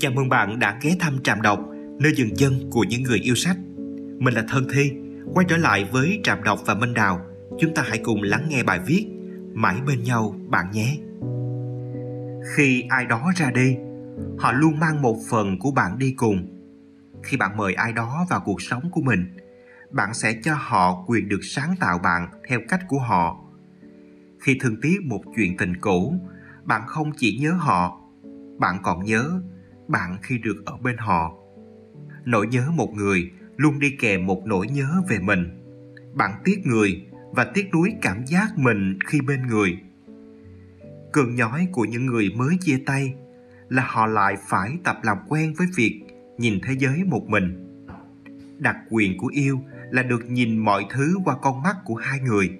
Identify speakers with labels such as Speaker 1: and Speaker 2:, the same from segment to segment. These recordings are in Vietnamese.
Speaker 1: Chào mừng bạn đã ghé thăm Trạm Đọc, nơi dừng chân của những người yêu sách. Mình là Thân Thi, quay trở lại với Trạm Đọc và Minh Đào. Chúng ta hãy cùng lắng nghe bài viết Mãi bên nhau bạn nhé. Khi ai đó ra đi, họ luôn mang một phần của bạn đi cùng. Khi bạn mời ai đó vào cuộc sống của mình, bạn sẽ cho họ quyền được sáng tạo bạn theo cách của họ. Khi thương tiếc một chuyện tình cũ, bạn không chỉ nhớ họ, bạn còn nhớ bạn khi được ở bên họ. Nỗi nhớ một người luôn đi kèm một nỗi nhớ về mình. Bạn tiếc người và tiếc nuối cảm giác mình khi bên người. Cơn nhói của những người mới chia tay là họ lại phải tập làm quen với việc nhìn thế giới một mình. Đặc quyền của yêu là được nhìn mọi thứ qua con mắt của hai người.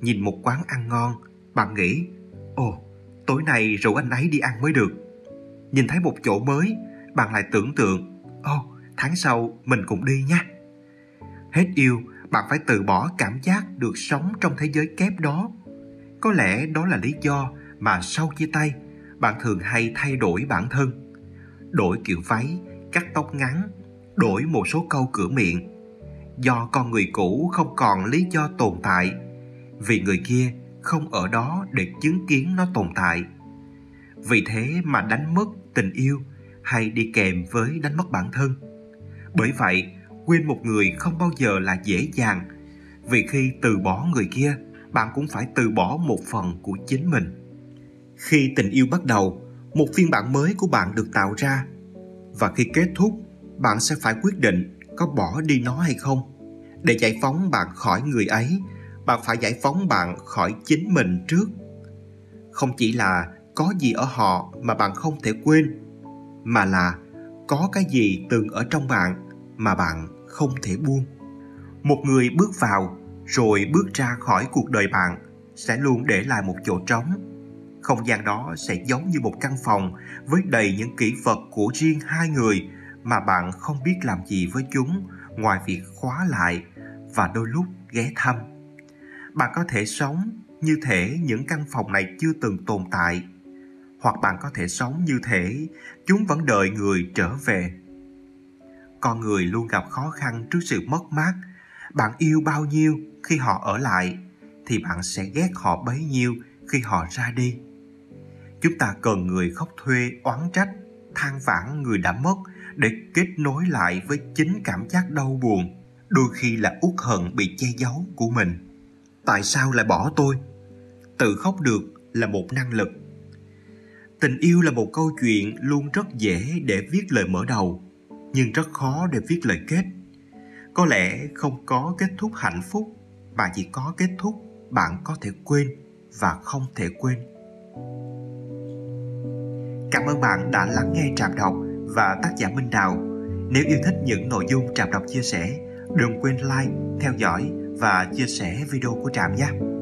Speaker 1: Nhìn một quán ăn ngon, bạn nghĩ, ồ, tối nay rủ anh ấy đi ăn mới được. Nhìn thấy một chỗ mới, bạn lại tưởng tượng, ồ, tháng sau mình cũng đi nha. Hết yêu, bạn phải từ bỏ cảm giác được sống trong thế giới kép đó. Có lẽ đó là lý do mà sau chia tay, bạn thường hay thay đổi bản thân. Đổi kiểu váy, cắt tóc ngắn, đổi một số câu cửa miệng. Do con người cũ không còn lý do tồn tại, vì người kia không ở đó để chứng kiến nó tồn tại. Vì thế mà đánh mất tình yêu hay đi kèm với đánh mất bản thân. Bởi vậy, quên một người không bao giờ là dễ dàng, vì khi từ bỏ người kia, bạn cũng phải từ bỏ một phần của chính mình. Khi tình yêu bắt đầu, một phiên bản mới của bạn được tạo ra và khi kết thúc, bạn sẽ phải quyết định có bỏ đi nó hay không. Để giải phóng bạn khỏi người ấy, bạn phải giải phóng bạn khỏi chính mình trước. Không chỉ là có gì ở họ mà bạn không thể quên, mà là có cái gì từng ở trong bạn mà bạn không thể buông. Một người bước vào rồi bước ra khỏi cuộc đời bạn sẽ luôn để lại một chỗ trống. Không gian đó sẽ giống như một căn phòng với đầy những kỹ vật của riêng hai người mà bạn không biết làm gì với chúng ngoài việc khóa lại và đôi lúc ghé thăm. Bạn có thể sống như thể những căn phòng này chưa từng tồn tại hoặc bạn có thể sống như thể chúng vẫn đợi người trở về. Con người luôn gặp khó khăn trước sự mất mát. Bạn yêu bao nhiêu khi họ ở lại, thì bạn sẽ ghét họ bấy nhiêu khi họ ra đi. Chúng ta cần người khóc thuê, oán trách, than vãn người đã mất để kết nối lại với chính cảm giác đau buồn, đôi khi là uất hận bị che giấu của mình. Tại sao lại bỏ tôi? Tự khóc được là một năng lực tình yêu là một câu chuyện luôn rất dễ để viết lời mở đầu, nhưng rất khó để viết lời kết. Có lẽ không có kết thúc hạnh phúc, mà chỉ có kết thúc, bạn có thể quên và không thể quên. Cảm ơn bạn đã lắng nghe trạm đọc và tác giả minh đào. Nếu yêu thích những nội dung trạm đọc chia sẻ, đừng quên like, theo dõi và chia sẻ video của trạm nhé